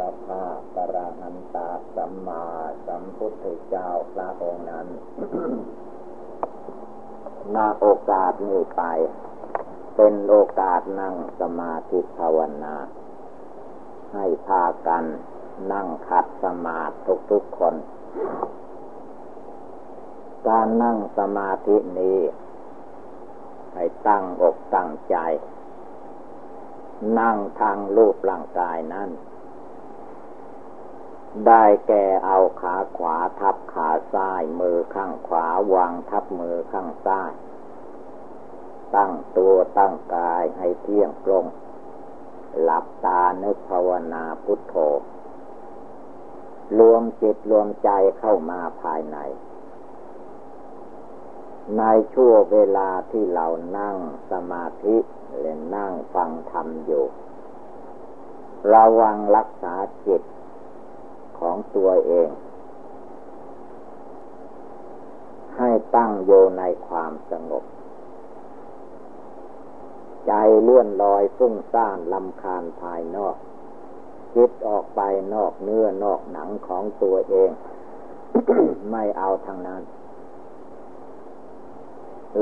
พระภาคกระหันตาสัมมาสัมพุทธเจ้าพระองค์นั้นนาโอกาสนี้ไป เป็นโอกาสนั่งสมาธิภาวนา ให้พากันนั่งขัดสมาธิทุกๆคน การนั่งสมาธินี้ ให้ตั้งอกตั้งใจ นั่งทางรูปร่างกายนั้น ได้แก่เอาขาขวาทับขาซ้าย มือข้างขวาวางทับมือข้างซ้าย ตั้งตัวตั้งกายให้เที่ยงตรง หลับตานึกภาวนาพุทโธ รวมจิตรวมใจเข้ามาภายใน ในช่วงเวลาที่เรานั่งสมาธิหรือนั่งฟังธรรมอยู่ ระวังรักษาจิต ของตัวเอง ให้ตั้งโยในความสงบ ใจเลื่อนลอยฟุ้งซ่านลำคาญภายนอกคิดออกไปนอกเนื้อนอกหนังของตัวเอง ไม่เอาทางนั้น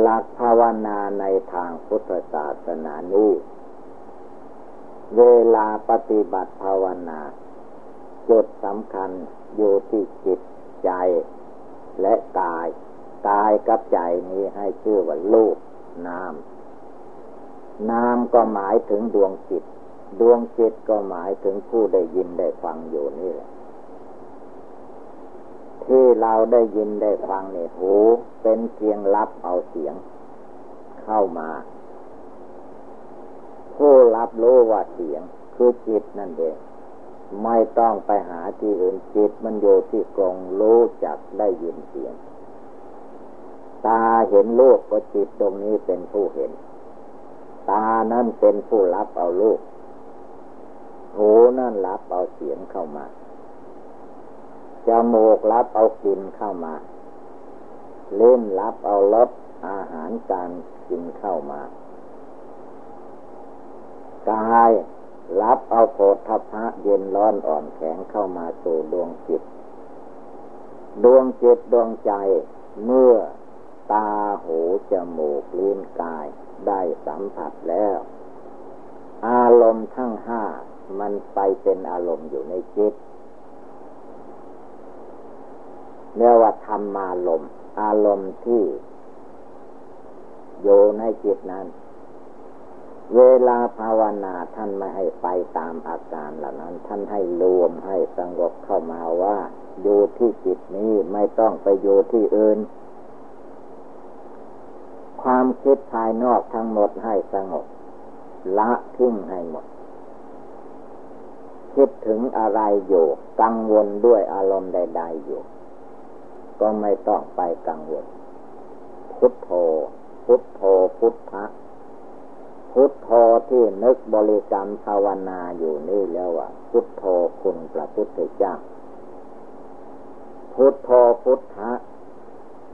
หลักภาวนาในทางพุทธศาสนานี้ เวลาปฏิบัติภาวนา จุดสำคัญอยู่ที่จิตใจและกาย กายกับใจนี้ให้ชื่อว่าลูกนาม นามก็หมายถึงดวงจิต ดวงจิตก็หมายถึงผู้ได้ยินได้ฟังอยู่นี่แหละที่เราได้ยินได้ฟังเนี่ยหูเป็นเพียงรับเอาเสียง เข้ามา ผู้รับรู้ว่าเสียงคือจิตนั่นเอง ไม่ต้องไปหาที่อื่นจิตมันอยู่ที่กรงรู้จักได้ยินเสียง ตาเห็นลูกก็จิตตรงนี้เป็นผู้เห็น ตานั่นเป็นผู้รับเอาลูกหูนั่นรับเอาเสียงเข้ามาจมูกรับเอากลิ่นเข้ามาเล่นรับเอารสอาหารการกินเข้ามากาย รับเอาโพธพะเย็นร้อนอ่อนแข็งเข้ามาสู่ดวงจิต ดวงจิตดวงใจเมื่อตาหูจมูกลิ้นกายได้สัมผัสแล้ว อารมณ์ทั้งห้ามันไปเป็นอารมณ์อยู่ในจิตเรียกว่าธรรมารมณ์อารมณ์ที่อยู่ในจิตนั้น เวลาภาวนาท่านไม่ให้ไปตามอาการเหล่านั้น ท่านให้รวมให้สงบเข้ามาว่า อยู่ที่จิตนี้ไม่ต้องไปอยู่ที่อื่น ความคิดภายนอกทั้งหมดให้สงบ ละทิ้งให้หมด คิดถึงอะไรอยู่ กังวลด้วยอารมณ์ใด ๆอยู่ ก็ไม่ต้องไปกังวล พุทโธ พุทโธพุทธะ พุทโธที่นึกบริกรรมภาวนาอยู่นี่แล้วว่าพุทโธคุณพระพุทธเจ้า พุทโธพุทธะ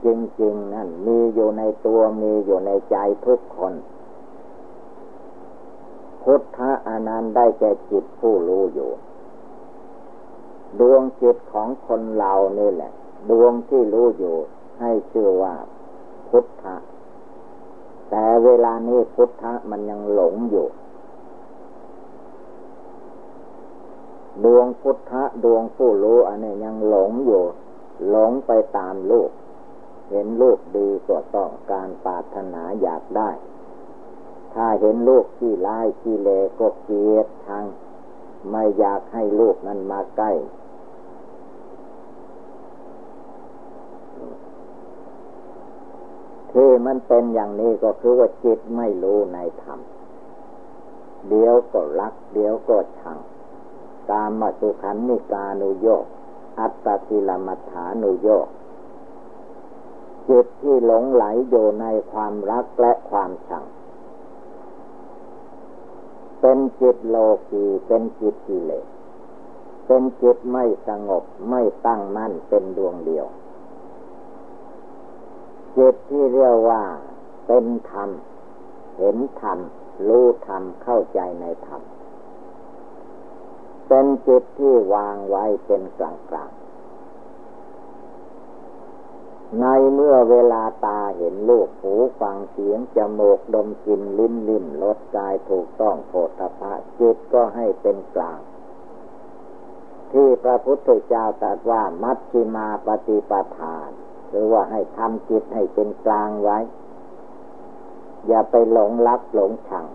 จริง ๆ นั่นมีอยู่ในตัวมีอยู่ในใจทุกคน พุทธะอานันต์ได้แก่จิตผู้รู้อยู่ ดวงจิตของคนเรานี่แหละ ดวงที่รู้อยู่ให้ชื่อว่า พุทธะ แต่เวลานี้พุทธะมันยังหลงอยู่ดวงพุทธะดวงผู้รู้อันนี้ยังหลงอยู่ หลงไปตามลูกเห็นลูกดีก็ต้องการปรารถนาอยากได้ ถ้าเห็นลูกที่ร้ายที่เลก็เกลียดทางไม่อยากให้ลูกนั้นมาใกล้ ที่มันเป็นอย่างนี้ก็คือว่าจิตไม่รู้ในธรรม เดี๋ยวก็รัก เดี๋ยวก็ชัง ตามมาสุขันนิกานุโยกอัตตติลมัฐานุโยกจิตที่หลงไหลอยู่ในความรักและความชัง เป็นจิตโลกีเป็นจิตกิเลสเป็นจิตไม่สงบไม่ตั้งมั่นเป็นดวงเดียว จิตที่เรียกว่า เป็นธรรม เห็นธรรม รู้ธรรม เข้าใจในธรรม เป็นจิตที่วางไว้เป็นกลางกลางในเมื่อเวลาตาเห็นลูกหูฟังเสียงจมูกดมกลิ่นลิ้นลิ้มรสกายถูกต้องโผฏฐะจิตก็ให้เป็นกลาง ที่พระพุทธเจ้าตรัสว่ามัชฌิมาปฏิปทาน หรือว่าให้ทำจิตให้เป็นกลางไว้ อย่าไปหลงรักหลงชัง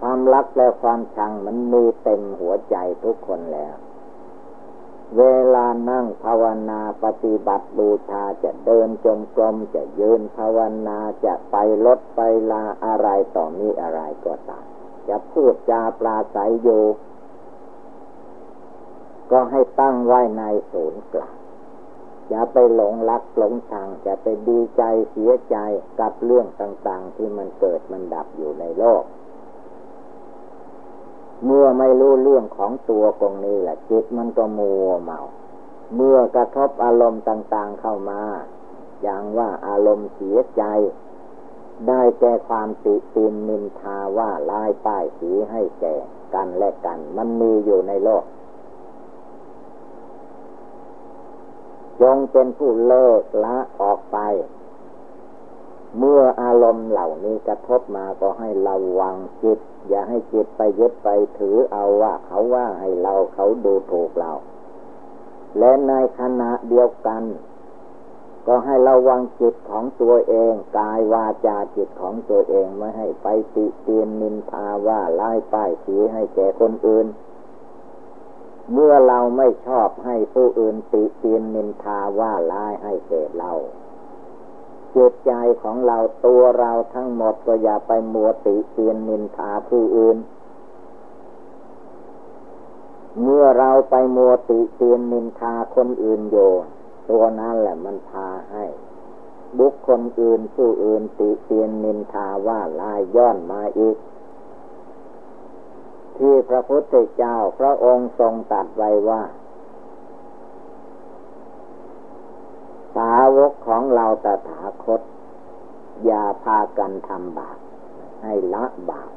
ความรักและความชังมันมีเต็มหัวใจทุกคนแล้ว เวลานั่งภาวนาปฏิบัติบูชาจะเดินจมกรมจะยืนภาวนาจะไปรถไปลาอะไรต่อมีอะไรก็ตามจะพูดจาปลาใสอยู่ก็ให้ตั้งไว้ในศูนย์กลาง อย่าไปหลงรักหลงชังจะไปดีใจเสียใจกับเรื่องต่างๆ ที่มันเกิดมันดับอยู่ในโลก เมื่อไม่รู้เรื่องของตัวตรงนี้แหละจิตมันก็มัวเมา เมื่อกระทบอารมณ์ต่างๆเข้ามา อย่างว่าอารมณ์เสียใจ ได้แก่ความติตินนินทาว่าลายป้ายสีให้แก่กันและกัน มันมีอยู่ในโลก จงเป็นผู้เลิกละออกไป เมื่ออารมณ์เหล่านี้กระทบมาก็ให้ระวังจิต อย่าให้จิตไปยึดไปถือเอาว่าเขาว่าให้เราเขาดูถูกเรา และในขณะเดียวกัน ก็ให้ระวังจิตของตัวเองกายวาจาจิตของตัวเองไม่ให้ไปติเตียนนินทาว่าไล่ป้ายสีให้แก่คนอื่น เมื่อเราไม่ชอบให้ผู้อื่นติเตียนนินทาว่าไล่ให้แก่เราจิตใจของเราตัวเราทั้งหมดก็อย่าไปมัวติเตียนนินทาผู้อื่น เมื่อเราไปมัวติเตียนนินทาคนอื่นโยตัวนั้นแหละมันพาให้ บุคคลอื่นผู้อื่นติเตียนนินทาว่าลายย้อนมาอีก ที่พระพุทธเจ้าพระองค์ทรงตัดไว้ว่า สาวกของเราตถาคต อย่าพากันทำบาปให้ละบาป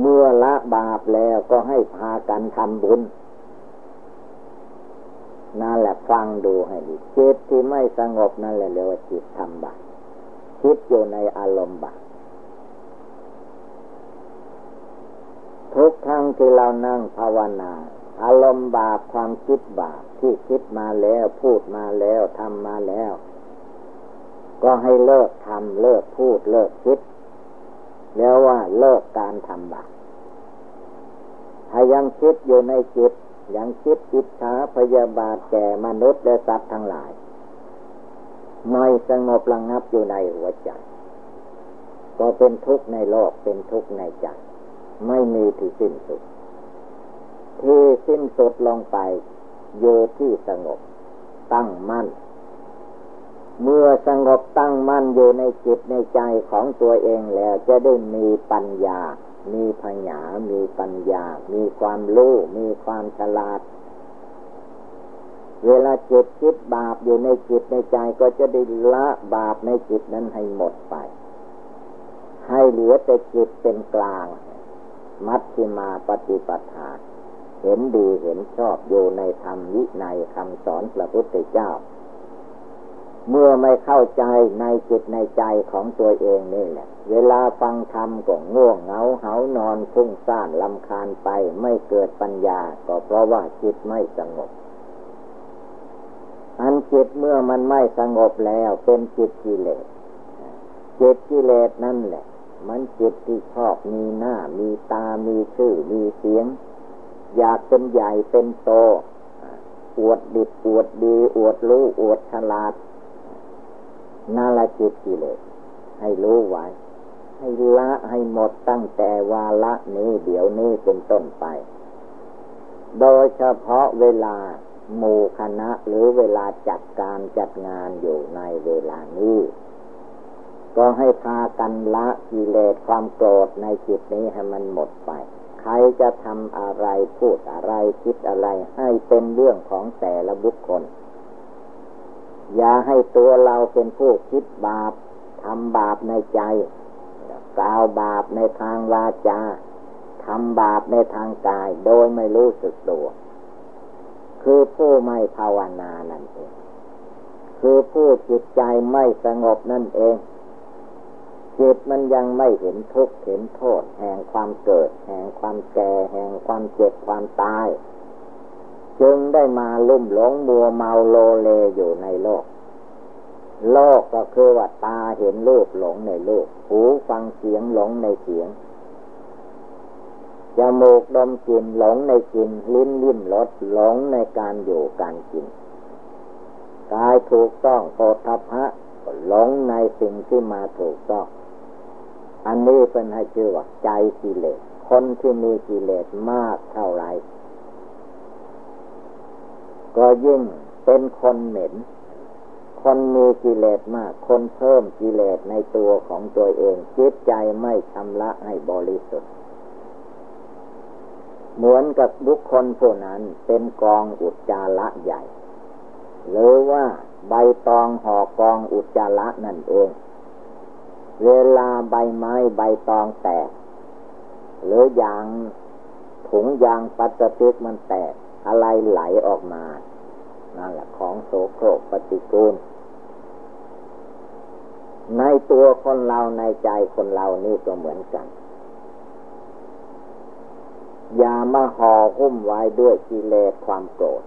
เมื่อละบาปแล้วก็ให้พากันทำบุญนั่นแหละฟังดูให้ดีจิตที่ไม่สงบนั่นแหละเรียกว่าจิตทำบาปคิดอยู่ในอารมณ์บาป ทุกครั้งที่เรานั่งภาวนา อารมณ์บาปความคิดบาปที่คิดมาแล้วพูดมาแล้วทำมาแล้ว ก็ให้เลิกทำเลิกพูดเลิกคิด แล้วว่าเลิกการทำบาปถ้ายังคิดอยู่ในจิตยังคิดจิตช้าพยาบาทแก่มนุษย์และสัตว์ทั้งหลาย ไม่สงบระงับอยู่ในหัวใจ ก็เป็นทุกข์ในโลกเป็นทุกข์ในใจ ไม่มีที่สิ้นสุด ที่สิ้นสุดลงไปอยู่ที่สงบ ตั้งมั่น เมื่อสงบตั้งมั่นอยู่ในจิตในใจของตัวเองแล้วจะได้มีปัญญา มีปัญญามีปัญญา มีความรู้ มีความฉลาด เวลาจิตคิดบาปอยู่ในจิตในใจก็จะได้ละบาปในจิตนั้นให้หมดไป ให้เหลือแต่จิตเป็นกลาง มัชฌิมาปฏิปทา เห็นดีเห็นชอบอยู่ในธรรมวินัยคำสอนพระพุทธเจ้า เมื่อไม่เข้าใจในจิตในใจของตัวเองนี่แหละ เวลาฟังธรรมก็ง่วงเหงาเหานอนฟุ้งซ่านลำคาญไปไม่เกิดปัญญา ก็เพราะว่าจิตไม่สงบอันจิตเมื่อมันไม่สงบแล้วเป็นจิตกิเลสจิตกิเลสนั่นแหละ มันจิตที่ชอบมีหน้า มีตา มีชื่อ มีเสียง อยากเป็นใหญ่เป็นโต อวดดิบอวดดี อวดรู้ อวดฉลาดนาละจิตกิเลสให้รู้ไว้ ให้ละให้หมดตั้งแต่วาละนี้เดี๋ยวนี้เป็นต้นไป โดยเฉพาะเวลาหมู่คณะหรือเวลาจัดการจัดงานอยู่ในเวลานี้ ก็ให้พากันละกิเลสความโกรธในจิตนี้ให้มันหมดไป ใครจะทำอะไรพูดอะไรคิดอะไร ให้เป็นเรื่องของแต่ละบุคคล อย่าให้ตัวเราเป็นผู้คิดบาปทำบาปในใจกล่าวบาปในทางวาจาททำบาปในทางกาย โดยไม่รู้สึกตัว คือผู้ไม่ภาวนานั่นเอง คือผู้จิตใจไม่สงบนั่นเอง จิตมันยังไม่เห็นทุกข์เห็นโทษ แห่งความเกิด แห่งความแก่ แห่งความเจ็บความตาย จึงได้มาลุ่มหลงมัวเมาโลเลอยู่ในโลก โลกก็คือว่าตาเห็นรูปหลงในรูป หูฟังเสียงหลงในเสียงจมูกดมกลิ่นหลงในกลิ่นลิ้นลิ้มรสหลงในการอยู่การกินกายถูกต้องโอทัพะหลงในสิ่งที่มาถูกต้อง อันนี้เป็นให้ชื่อว่าใจกิเลส คนที่มีกิเลสมากเท่าไร ก็ยิ่งเป็นคนเหม็น คนมีกิเลสมาก คนเพิ่มกิเลสในตัวของตัวเอง จิตใจไม่ชำระให้บริสุทธิ์ เหมือนกับบุคคลผู้นั้นเป็นกองอุจจาระใหญ่ หรือว่าใบตองห่อกองอุจจาระนั่นเอง เวลาใบไม้ใบตองแตก หรือยางถุงยางพลาสติกมันแตก อะไรไหลออกมา นั่นแหละของโสโครกปฏิกูล ในตัวคนเราในใจคนเรานี่ก็เหมือนกัน อย่ามาห่อหุ้มไว้ด้วยกิเลสความโกรธ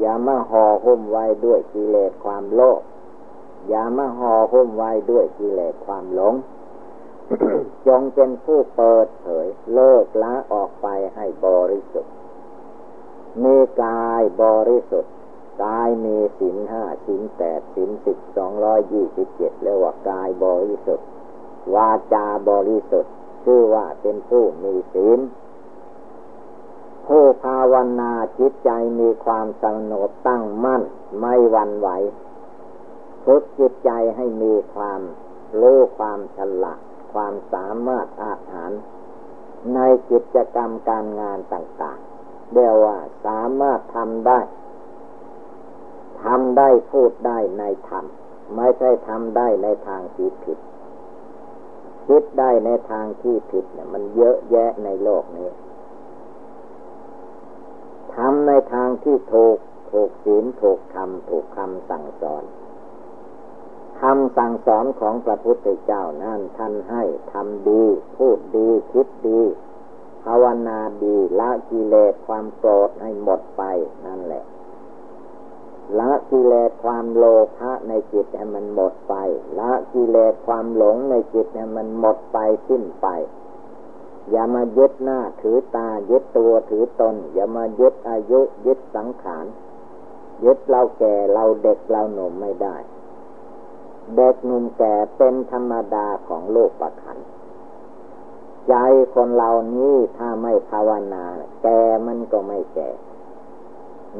อย่ามาห่อหุ้มไว้ด้วยกิเลสความโลภ อย่ามาห่อหุ้มไว้ด้วยกิเลสความหลง จงเป็นผู้เปิดเผยเลิกละออกไปให้บริสุทธิ์ มีกายบริสุทธิ์กายมีสินห้าสินแปดสินสิบสองร้อยยี่สิบเจ็ดเรียกว่ากายบริสุทธิ์ วาจาบริสุทธิ์ ชื่อว่าเป็นผู้มีศีลผู้ภาวนาจิตใจมีความสงบตั้งมั่น ไม่วันไหว ฝึกจิตใจให้มีความรู้ความฉลาดความสามารถอาหาร ในกิจกรรมการงานต่างๆเดียวว่าสามารถทำได้ทำได้พูดได้ในธรรมไม่ใช่ทำได้ในทางที่ผิด คิดได้ในทางที่ผิดเนี่ยมันเยอะแยะในโลกนี้ทำในทางที่ถูกถูกศีลถูกธรรมถูกคำสั่งสอน คำสั่งสอนของพระพุทธเจ้านั่นท่านให้ทำดี พูดดี คิดดีภาวนาดีละกิเลสความโกรธให้หมดไปนั่นแหละ ละกิเลสความโลภะในจิตให้มันหมดไป ละกิเลสความหลงในจิตให้มันหมดไปสิ้นไป อย่ามายึดหน้าถือตายึดตัวถือตน อย่ามายึดอายุยึดสังขารยึดเราแก่เราเด็กเราหนุ่มไม่ได้ เด็กหนุ่มแก่เป็นธรรมดาของโลกประคัน ใจคนเรานี้ถ้าไม่ภาวนา แก่มันก็ไม่แก่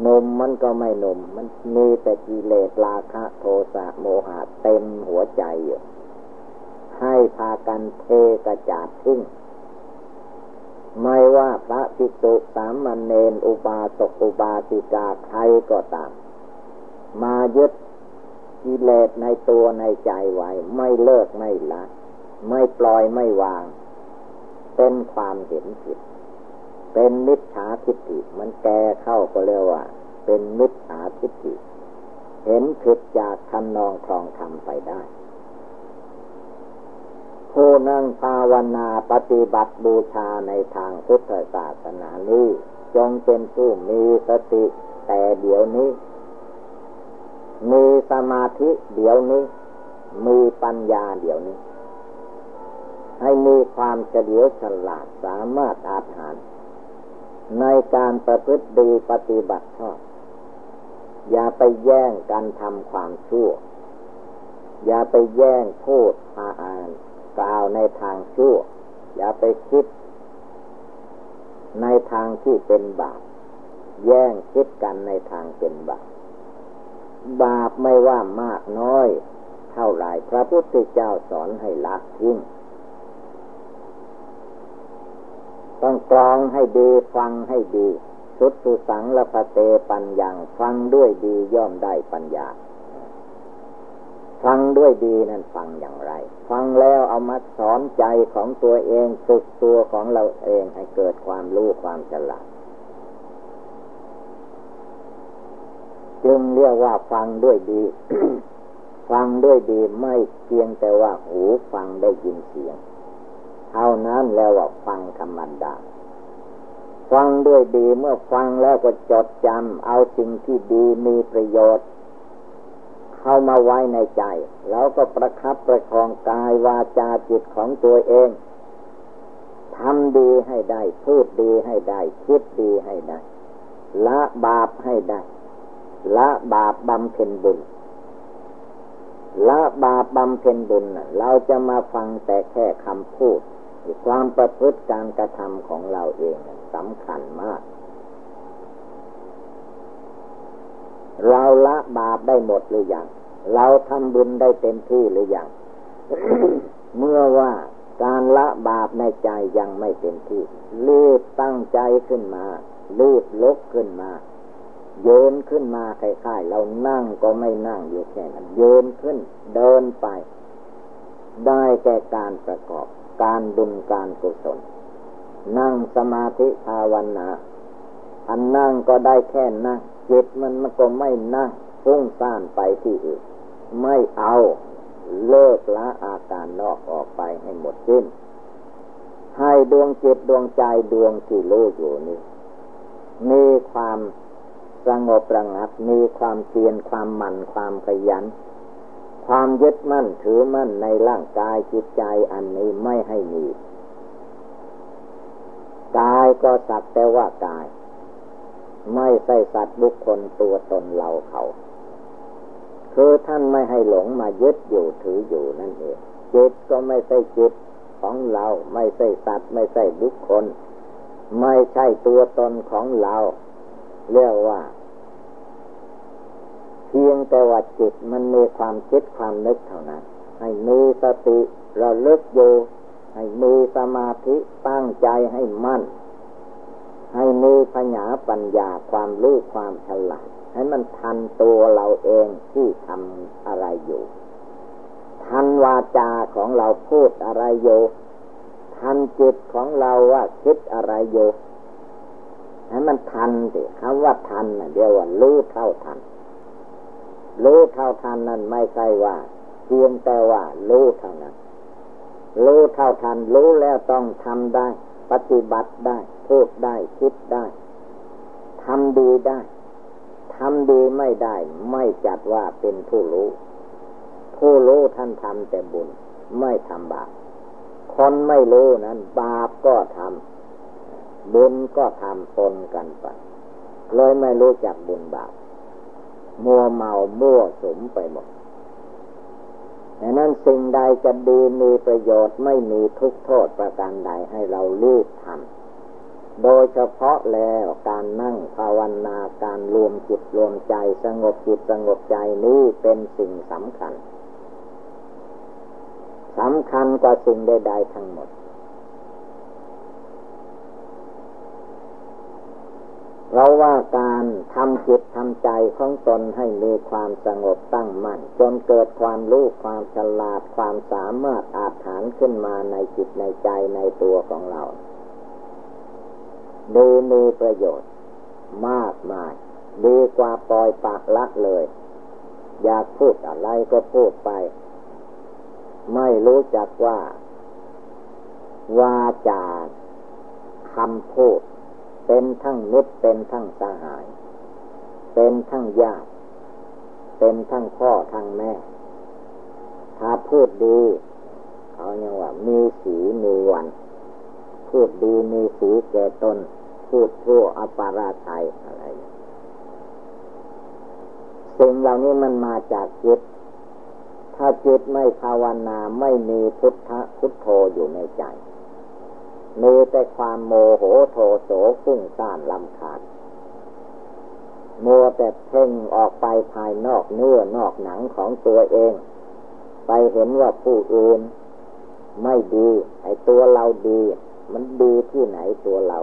หนุ่มมันก็ไม่หนุ่มมันมีแต่กิเลสราคะ โทสะโมหะเต็มหัวใจอยู่ให้พากันเทกระจาดทิ้งไม่ว่าพระภิกษุสามเณรอุบาสกอุบาสิกาใครก็ตาม มายึด กิเลสในตัวในใจไว้ ไม่เลิกไม่ละ ไม่ปล่อยไม่วาง เป็นความเห็นผิด เป็นมิจฉาทิฏฐิมันแก่เข้าก็เรียกว่า เป็นมิจฉาทิฏฐิเห็นผิดจากทำนองครองธรรมไปได้ ผู้นั่งภาวนาปฏิบัติบูชาในทางพุทธศาสนานี้ จงเป็นผู้มีสติแต่เดี๋ยวนี้ มีสมาธิเดี๋ยวนี้ มีปัญญาเดี๋ยวนี้ ให้มีความเฉลียวฉลาดสามารถอาหาร ในการประพฤติดีปฏิบัติชอบ อย่าไปแย่งกันทำความชั่ว อย่าไปแย่งพูดอาอานกล่าวในทางชั่ว อย่าไปคิด ในทางที่เป็นบาปแย่งคิดกันในทางเป็นบาป บาปไม่ว่ามากน้อย เท่าไรพระพุทธเจ้าสอนให้ละทิ้งต้องกรองให้ดีฟังให้ดีชุดสุสังละพเตปัญญังฟังด้วยดีย่อมได้ปัญญา ฟังด้วยดีนั้นฟังอย่างไร ฟังแล้วเอามาสอนใจของตัวเองฝึกตัวของเราเองให้เกิดความรู้ความฉลาด จึงเรียกว่าฟังด้วยดี ฟังด้วยดีไม่เพียงแต่ว่าหูฟังได้ยินเสียง เท่านั้นแล้วว่าฟังธรรมดา ฟังด้วยดีเมื่อฟังแล้วก็จดจำเอาสิ่งที่ดีมีประโยชน์ เข้ามาไว้ในใจ แล้วก็ประคับประคองกายวาจาจิตของตัวเองทำดีให้ได้ พูดดีให้ได้ คิดดีให้ได้ ละบาปให้ได้ ละบาปบำเพ็ญบุญละบาปบำเพ็ญบุญเราจะมาฟังแต่แค่คำพูด ความประพฤติการกระทำของเราเองสำคัญมาก เราละบาปได้หมดหรือยังเราทำบุญได้เต็มที่หรือยังเมื่อว่าการละบาปในใจยังไม่เต็มที่รีบตั้งใจขึ้นมารีบลุกขึ้นมา โยนขึ้นมาคล้ายๆเรานั่งก็ไม่นั่งอยู่แค่นั้นโยนขึ้น เดินไป ได้แก่การประกอบ การบุญการกุศล นั่งสมาธิภาวนาอันนั่งก็ได้แค่นั่งจิตมันมันก็ไม่นั่งฟุ้งซ่านไปที่อื่นไม่เอาเลิกละอาการนอกออกไปให้หมดสิ้น ให้ดวงจิตดวงใจดวงที่รู้อยู่นี้มีความ สงบระงับมีความเพียรความหมั่นความขยัน ความยึดมั่นถือมั่นในร่างกายจิตใจอันนี้ไม่ให้มีกายก็สักแต่ว่ากาย ไม่ใช่สัตว์บุคคลตัวตนเราเขา คือท่านไม่ให้หลงมายึดอยู่ถืออยู่นั่นเองจิตก็ไม่ใช่จิตของเรา ไม่ใช่สัตว์ ไม่ใช่บุคคล ไม่ใช่ตัวตนของเรา เรียกว่า เพียงแต่ว่าจิตมันมีความคิดความนึกเท่านั้น ให้มีสติระลึกอยู่ ให้มีสมาธิตั้งใจให้มั่น ให้มีปัญญาปัญญาความรู้ความฉลาดให้มันทันตัวเราเองที่ทำอะไรอยู่ ทันวาจาของเราพูดอะไรอยู่ ทันจิตของเราว่าคิดอะไรอยู่ ให้มันทันสิคำว่าทันเดียวว่ารู้เท่าทัน รู้เท่าทันนั้นไม่ใช่ว่าเพียงแต่ว่ารู้เท่านั้น รู้เท่าทัน รู้แล้วต้องทำได้ ปฏิบัติได้ พูดได้ คิดได้ทำดีได้ทำดีไม่ได้ ไม่จัดว่าเป็นผู้รู้ ผู้รู้ท่านทำแต่บุญ ไม่ทำบาปคนไม่รู้นั้น บาปก็ทำ บุญก็ทำปนกันไปเลยไม่รู้จักบุญบาปมัวเมามั่วสมไปหมดดังนั้นสิ่งใดจะดีมีประโยชน์ไม่มีทุกโทษประการใดให้เรารีบทำโดยเฉพาะแล้วการนั่งภาวนาการรวมจิตรวมใจสงบจิตสงบใจนี้เป็นสิ่งสำคัญสำคัญกว่าสิ่งใดๆทั้งหมด เราว่าการทำจิตทำใจของตนให้มีความสงบตั้งมั่น จนเกิดความรู้ความฉลาดความสามารถอาถานขึ้นมาในจิตในใจในตัวของเราดีมีประโยชน์ มากมาย ดีกว่าปล่อยปากละเลย อยากพูดอะไรก็พูดไป ไม่รู้จักว่า วาจาคำพูด เป็นทั้งมิตรเป็นทั้งสหาย เป็นทั้งญาติ เป็นทั้งพ่อทั้งแม่ ถ้าพูดดีเขาเรียกว่ามีสีมีวัน พูดดีมีสีแก่ตน พูดทั่วอปาราไทยอะไรสิ่งเหล่านี้มันมาจากจิต ถ้าจิตไม่ภาวนาไม่มีพุทธพุทโธอยู่ในใจ มีแต่ความโมโหโทโสฟุ้งซ่านลำคาญมัวแต่เพ่งออกไปภายนอกเนื้อนอกหนังของตัวเอง ไปเห็นว่าผู้อื่น ไม่ดีไอ้ตัวเราดี มันดีที่ไหนตัวเรา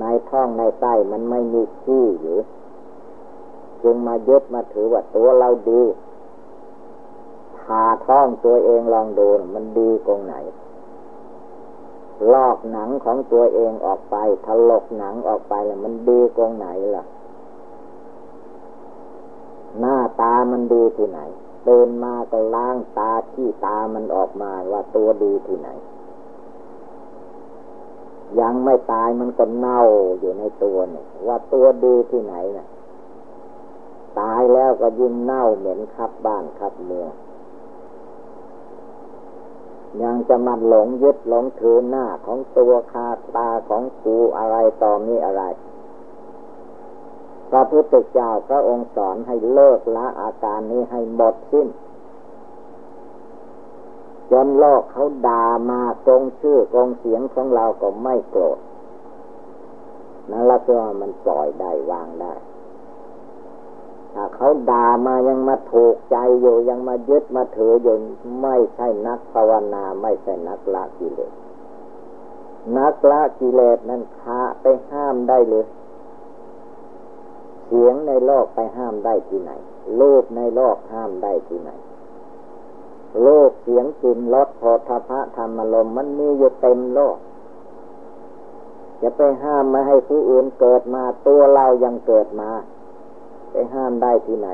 ในท้องในไส้มันไม่มีที่หรือจึงมายึดมาถือว่าตัวเราดีผ่าท้องตัวเองลองดูมันดีตรงไหน ลอกหนังของตัวเองออกไปถลกหนังออกไปแล้วมันดีตรงไหนล่ะ หน้าตามันดีที่ไหนเดินมาก็ล้างตาที่ตามันออกมาว่าตัวดีที่ไหน ยังไม่ตายมันก็เน่าอยู่ในตัวเนี่ยว่าตัวดีที่ไหนนะ่ะ ตายแล้วก็ยิ่งเน่าเหม็นขับบ้านขับเมือง ยังจะมาหลงยึดหลงถือหน้าของตัวคาตาของกูอะไรต่อมีอะไร พระพุทธเจ้าพระองค์สอนให้เลิกละอาการนี้ให้หมดสิ้น จนโลกเขาด่ามาตรงชื่อตรงเสียงของเราก็ไม่โกรธนั่นละก็มันปล่อยได้วางได้ ถ้าเขาด่ามายังมาถูกใจอยู่ยังมายึดมาถืออยู่ไม่ใช่นักภาวนาไม่ใช่นักละกิเลสนักละกิเลสนั้นคาไปห้ามได้เลยเสียงในโลกไปห้ามได้ที่ไหนรูปในโลกห้ามได้ที่ไหนโลกเสียงกลิ่นรสโผฏฐะธรรมลมมันมีอยู่เต็มโลก จะไปห้ามไม่ให้ผู้อื่นเกิดมาตัวเรายังเกิดมา ไปห้ามได้ที่ไหน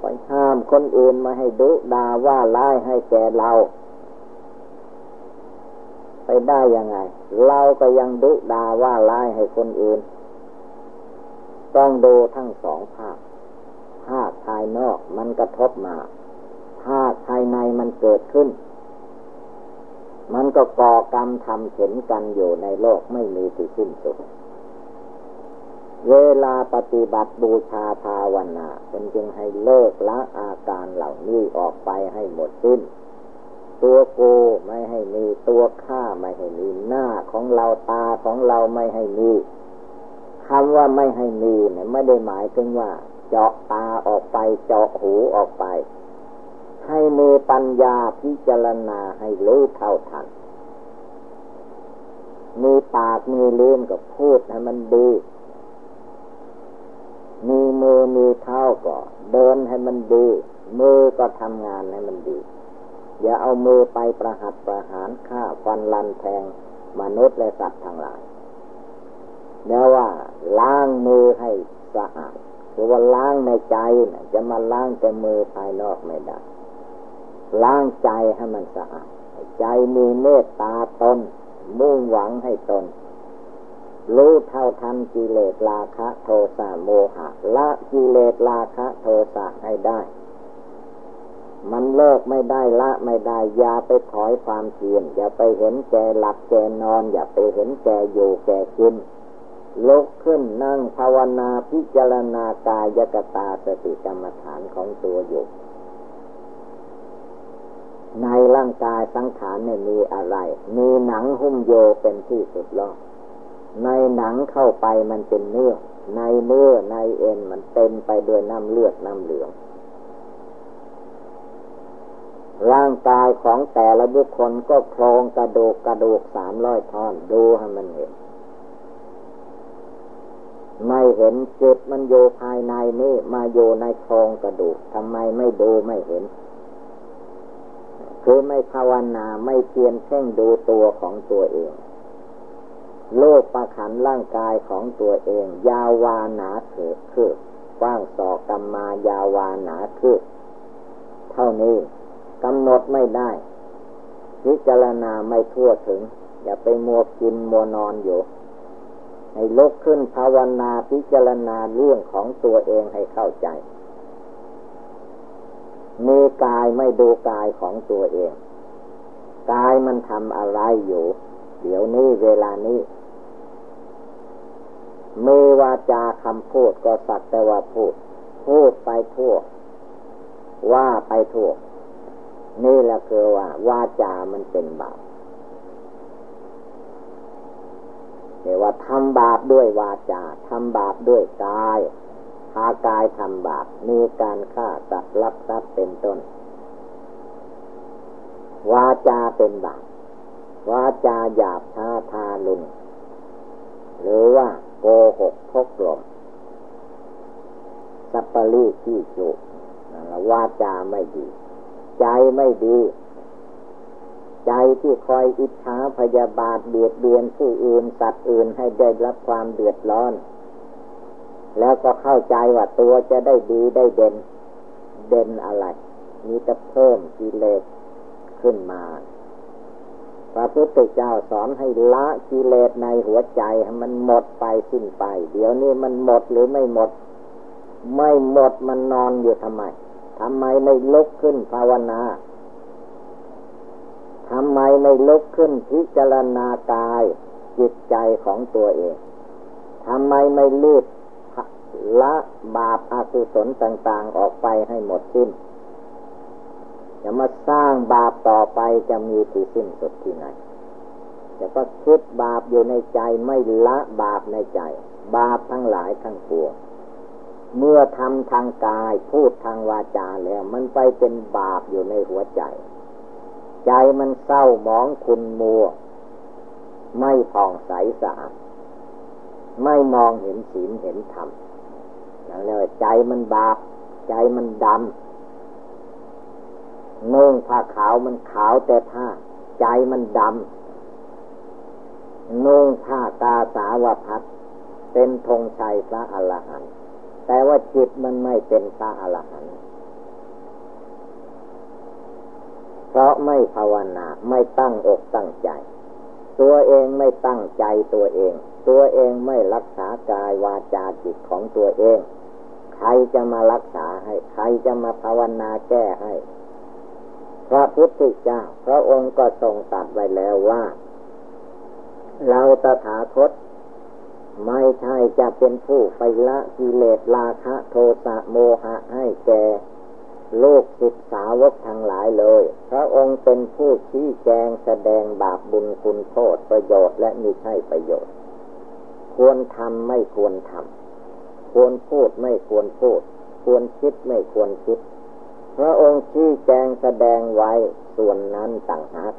ไปห้ามคนอื่นมาให้ดุดาว่าร้ายให้แก่เรา ไปได้ยังไง เราก็ยังดุดาว่าร้ายให้คนอื่น ต้องดูทั้งสองภาคภาคภายนอกมันกระทบมาภาคภายในมันเกิดขึ้น มันก็ก่อกรรมทำเข็นกันอยู่ในโลกไม่มีที่สิ้นสุด เวลาปฏิบัติบูชาภาวนาเป็นจึงให้เลิกละอาการเหล่านี้ออกไปให้หมดสิ้น ตัวกูไม่ให้มีตัวข้าไม่ให้มีหน้าของเราตาของเราไม่ให้มีคำว่าไม่ให้มีเนี่ยไม่ได้หมายถึงว่า เจาะตาออกไปเจาะหูออกไป ให้มีปัญญาพิจารณาให้รู้เท่าทันมีปากมีเล่นก็พูดให้มันดี มือมีเท้าก็เดินให้มันดี มือก็ทำงานให้มันดี อย่าเอามือไปประหัตประหารฆ่าฟันลันแทงมนุษย์และสัตว์ทั้งหลายเดี๋ยวว่าล้างมือให้สะอาดหรือว่าล้างในใจนะจะมาล้างแต่มือภายนอกไม่ได้ล้างใจให้มันสะอาดใจมีเมตตาตน มุ่งหวังให้ตน รู้เท่าทันกิเลสราคะโทสะโมหะละกิเลสราคะโทสะให้ได้ มันเลิกไม่ได้ละไม่ได้อย่าไปถอยความเพียรอย่าไปเห็นแก่หลับแก่นอน อย่าไปเห็นแก่อยู่แก่กินลุกขึ้นนั่งภาวนาพิจารณากายกตาสติกรรมฐานของตัวอยู่ ในร่างกายสังขารเนี่ยมีอะไร มีหนังหุ้มโยเป็นที่สุดล้อ ในหนังเข้าไปมันเป็นเนื้อ ในเนื้อในเอ็นมันเต็มไปด้วยน้ำเลือดน้ำเหลือง ร่างกายของแต่ละบุคคลก็โครงกระดูกกระดูกสามร้อยท่อนดูให้มันเห็น ไม่เห็นจิตมันอยู่ภายในนี่มาอยู่ในโครงกระดูกทำไมไม่ดูไม่เห็น คือไม่ภาวนาไม่เพียนเพ่งดูตัวของตัวเอง โลกประขันร่างกายของตัวเอง ยาวานาเถิดคืบกว้างสอกกรรมายาวานาคืบเท่านี้กำหนดไม่ได้ พิจารณาไม่ทั่วถึง อย่าไปมัวกินมัวนอนอยู่ ให้ลุกขึ้นภาวนาพิจารณาเรื่องของตัวเองให้เข้าใจ มีกายไม่ดูกายของตัวเอง กายมันทำอะไรอยู่ เดี๋ยวนี้เวลานี้ มีวาจาคำพูดก็สักแต่ว่าพูด พูดไปทั่ว ว่าไปทั่ว นี่แหละคือว่า วาจามันเป็นบาปเรียกว่าทำบาปด้วยวาจาทำบาปด้วยกายพากายทำบาปมีการฆ่าตัดลักทรัพย์เป็นต้น วาจาเป็นบาปวาจาหยาบช้าทาลุนหรือว่า โกหกพกลมสัปปะรีที่จุวาจาไม่ดี ใจไม่ดี ใจที่คอยอิจฉาพยาบาทเบียดเบียนผู้อื่นสัตว์อื่นให้ได้รับความเดือดร้อน แล้วก็เข้าใจว่าตัวจะได้ดีได้เด่น เด่นอะไร มีแต่เพิ่มกิเลสขึ้นมา ระพุทธเจ้าสอนให้ละกิเลสในหัวใจให้มันหมดไปสิ้นไป เดี๋ยวนี้มันหมดหรือไม่หมด ไม่หมดมันนอนอยู่ทำไมทำไมไม่ลุกขึ้นภาวนาทำไมไม่ลุกขึ้นพิจารณากายจิตใจของตัวเองทำไมไม่รีบละบาปอากุศลต่าง ๆออกไปให้หมดสิ้น จะมาสร้างบาปต่อไปจะมีที่สิ้นสุดที่ไหนจะก็คิดบาปอยู่ในใจไม่ละบาปในใจ บาปทั้งหลายทั้งปวงเมื่อทำทางกายพูดทางวาจาแล้ว มันไปเป็นบาปอยู่ในหัวใจ ใจมันเศร้าหมองคุณมัว ไม่ผ่องใสสะอาดไม่มองเห็นศีลเห็นธรรมนั่นเลยใจมันบาป ใจมันดำ นุ่งผ้าขาวมันขาวแต่ผ้า ใจมันดำนุ่งผ้ากาสาวพัดเป็นธงชัยพระอรหันต์แต่ว่าจิตมันไม่เป็นพระอรหันต์เพราะไม่ภาวนาไม่ตั้งอกตั้งใจ ตัวเองไม่ตั้งใจตัวเอง ตัวเองไม่รักษากายวาจาจิตของตัวเอง ใครจะมารักษาให้ ใครจะมาภาวนาแก้ให้ พระพุทธเจ้า พระองค์ก็ทรงตัดไว้แล้วว่า เราตถาคต ไม่ใช่จะเป็นผู้ไปละกิเลสราคะโทสะโมหะให้แก่ลูกศิษสาวกทั้งหลายเลย พระองค์เป็นผู้ชี้แจงแสดงบาปบุญคุณโทษประโยชน์และมิใช่ประโยชน์ ควรทำไม่ควรทำควรพูดไม่ควรพูด ควรคิดไม่ควรคิด พระองค์ชี้แจงแสดงไว้ส่วนนั้นต่างหาก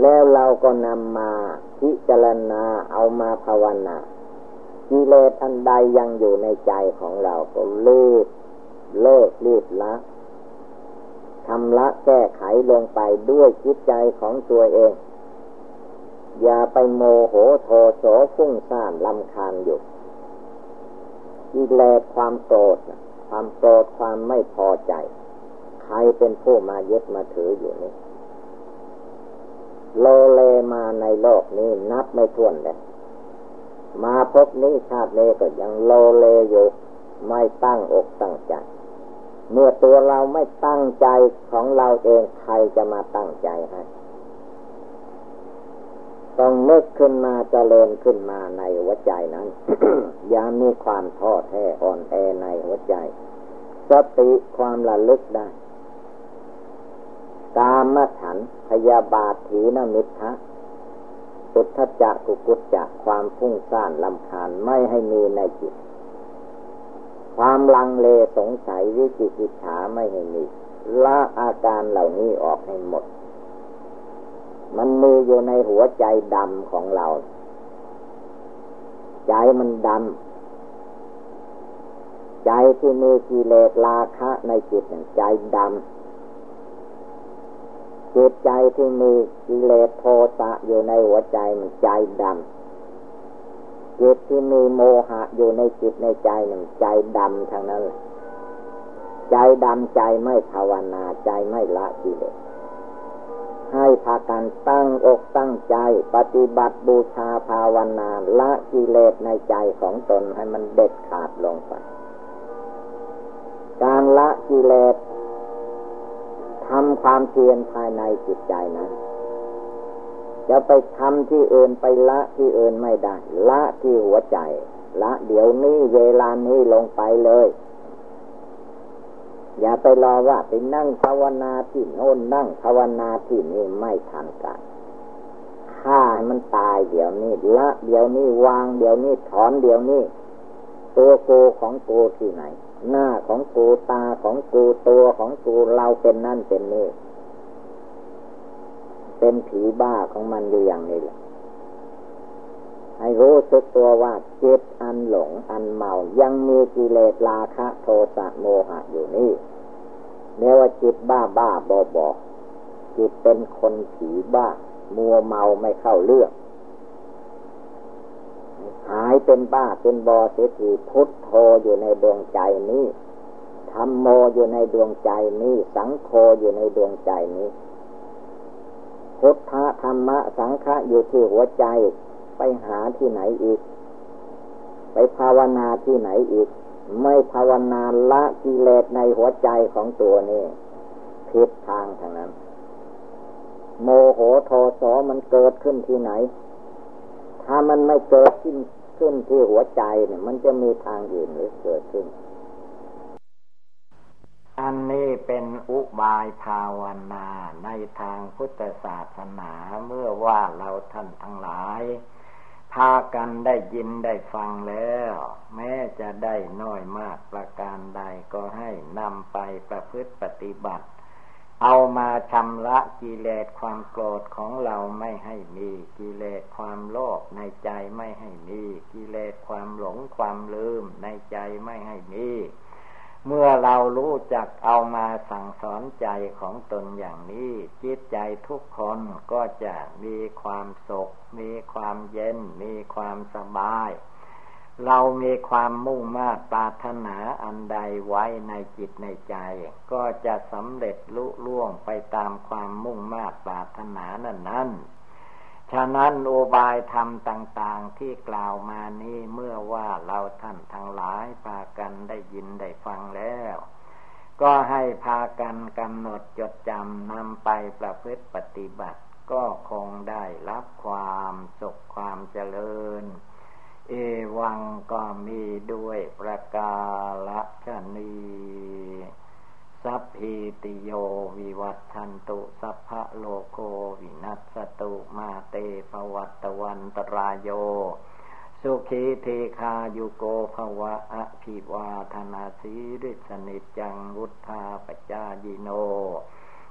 แล้วเราก็นำมาพิจารณาเอามาภาวนากิเลสอันใดยังอยู่ในใจของเราก็รีบเลิกรีบละทำละแก้ไขลงไปด้วยจิตใจของตัวเอง อย่าไปโมโหโทโสฟุ้งซ่านลำคาญอยู่กิเลสความโกรธความโกรธความไม่พอใจ ใครเป็นผู้มายึดมาถืออยู่นี่โลเลมาในโลกนี้นับไม่ถ้วนเลยมาพบนี้ชาตินี้ก็ยังโลเลอยู่ไม่ตั้งอกตั้งใจ เมื่อตัวเราไม่ตั้งใจของเราเองใครจะมาตั้งใจให้ต้องนึกขึ้นมาเจริญขึ้นมาในหัวใจนั้นอย่ามีความท้อแท้อ่อนแอในหัวใจ สติความระลึกได้ กามฉันพยาบาทถีนมิทะสุทธจักกุกุจจะความฟุ้งซ่านลำคาญไม่ให้มีในจิต ความลังเลสงสัยวิจิกิจฉาไม่ให้มีละอาการเหล่านี้ออกให้หมด มันมีอยู่ในหัวใจดำของเรา ใจมันดำ ใจที่มีกิเลสราคะในจิตใจดำ จิตใจที่มีกิเลสโทสะอยู่ในหัวใจมันใจดำจิตที่มีโมหะอยู่ในจิตในใจมันใจดำทางนั้นใจดำใจไม่ภาวนาใจไม่ละกิเลสให้พากันตั้งอกตั้งใจปฏิบัติบูชาภาวนาละกิเลสในใจของตนให้มันเด็ดขาดลงไป การละกิเลส ทำความเพียรภายในจิตใจนั้น จะไปทำที่อื่นไปละที่อื่นไม่ได้ ละที่หัวใจ ละเดี๋ยวนี้เวลานี้ลงไปเลย อย่าไปรอว่าไปนั่งภาวนาที่โน่นนั่งภาวนาที่นี่ไม่ทันกันฆ่าให้มันตายเดี๋ยวนี้ละเดี๋ยวนี้วางเดี๋ยวนี้ถอนเดี๋ยวนี้ตัวโกของโกที่ไหน หน้าของกูตาของกูตัวของกูเราเป็นนั่นเป็นนี่เป็นผีบ้าของมันอยู่อย่างนี้แหละให้รู้สึกตัวว่าจิตอันหลงอันเมายังมีกิเลสราคะโทสะโมหะอยู่นี่เนียว่าจิตบ้าบ้าบอบอจิตเป็นคนผีบ้า มัวเมาไม่เข้าเรื่อง หายเป็นบ้าเป็นบอเสียทีพุทโธอยู่ในดวงใจนี้ธรรมโมอยู่ในดวงใจนี้ สังโฆอยู่ในดวงใจนี้ พุทธธรรมะสังฆะอยู่ที่หัวใจไปหาที่ไหนอีก ไปภาวนาที่ไหนอีก ไม่ภาวนาละกิเลสในหัวใจของตัวนี้ผิดทางทางนั้น โมโหโทโสมันเกิดขึ้นที่ไหน ถ้ามันไม่เกิดขึ้น ขึ้นที่หัวใจเนี่ย มันจะมีทางอื่นหรือเกิดขึ้น อันนี้เป็นอุบายภาวนาในทางพุทธศาสนาเมื่อว่าเราท่านทั้งหลาย พากันได้ยินได้ฟังแล้ว แม้จะได้น้อยมากประการใดก็ให้นำไปประพฤติปฏิบัติ เอามาชำระกิเลสความโกรธของเราไม่ให้มี กิเลสความโลภในใจไม่ให้มี กิเลสความหลงความลืมในใจไม่ให้มีเมื่อเรารู้จักเอามาสั่งสอนใจของตนอย่างนี้ จิตใจทุกคนก็จะมีความสุข มีความเย็น มีความสบาย เรามีความมุ่งมา่ปรารถนาอันใดไว้ในจิตในใจ ก็จะสำเร็จลุล่วงไปตามความมุ่งมา่ปรารถนานั้นนั้นฉะนั้นโอบายธรรมต่างๆที่กล่าวมานี้เมื่อว่าเราท่านทั้งหลายพากันได้ยินได้ฟังแล้ว ก็ให้พากันกำหนดจดจำนำไปประพฤติปฏิบัติ ก็คงได้รับความสุขความเจริญ เอวังก็มีด้วยประกาศนีสัพพิติโยวิวัตชันตุสัพพะโลโกวินัสตุมาเตภวัตวันตรายโย สุขีเทคายุโกภวะอภิวาธนาสีริสนิจังวุธาปจายิโน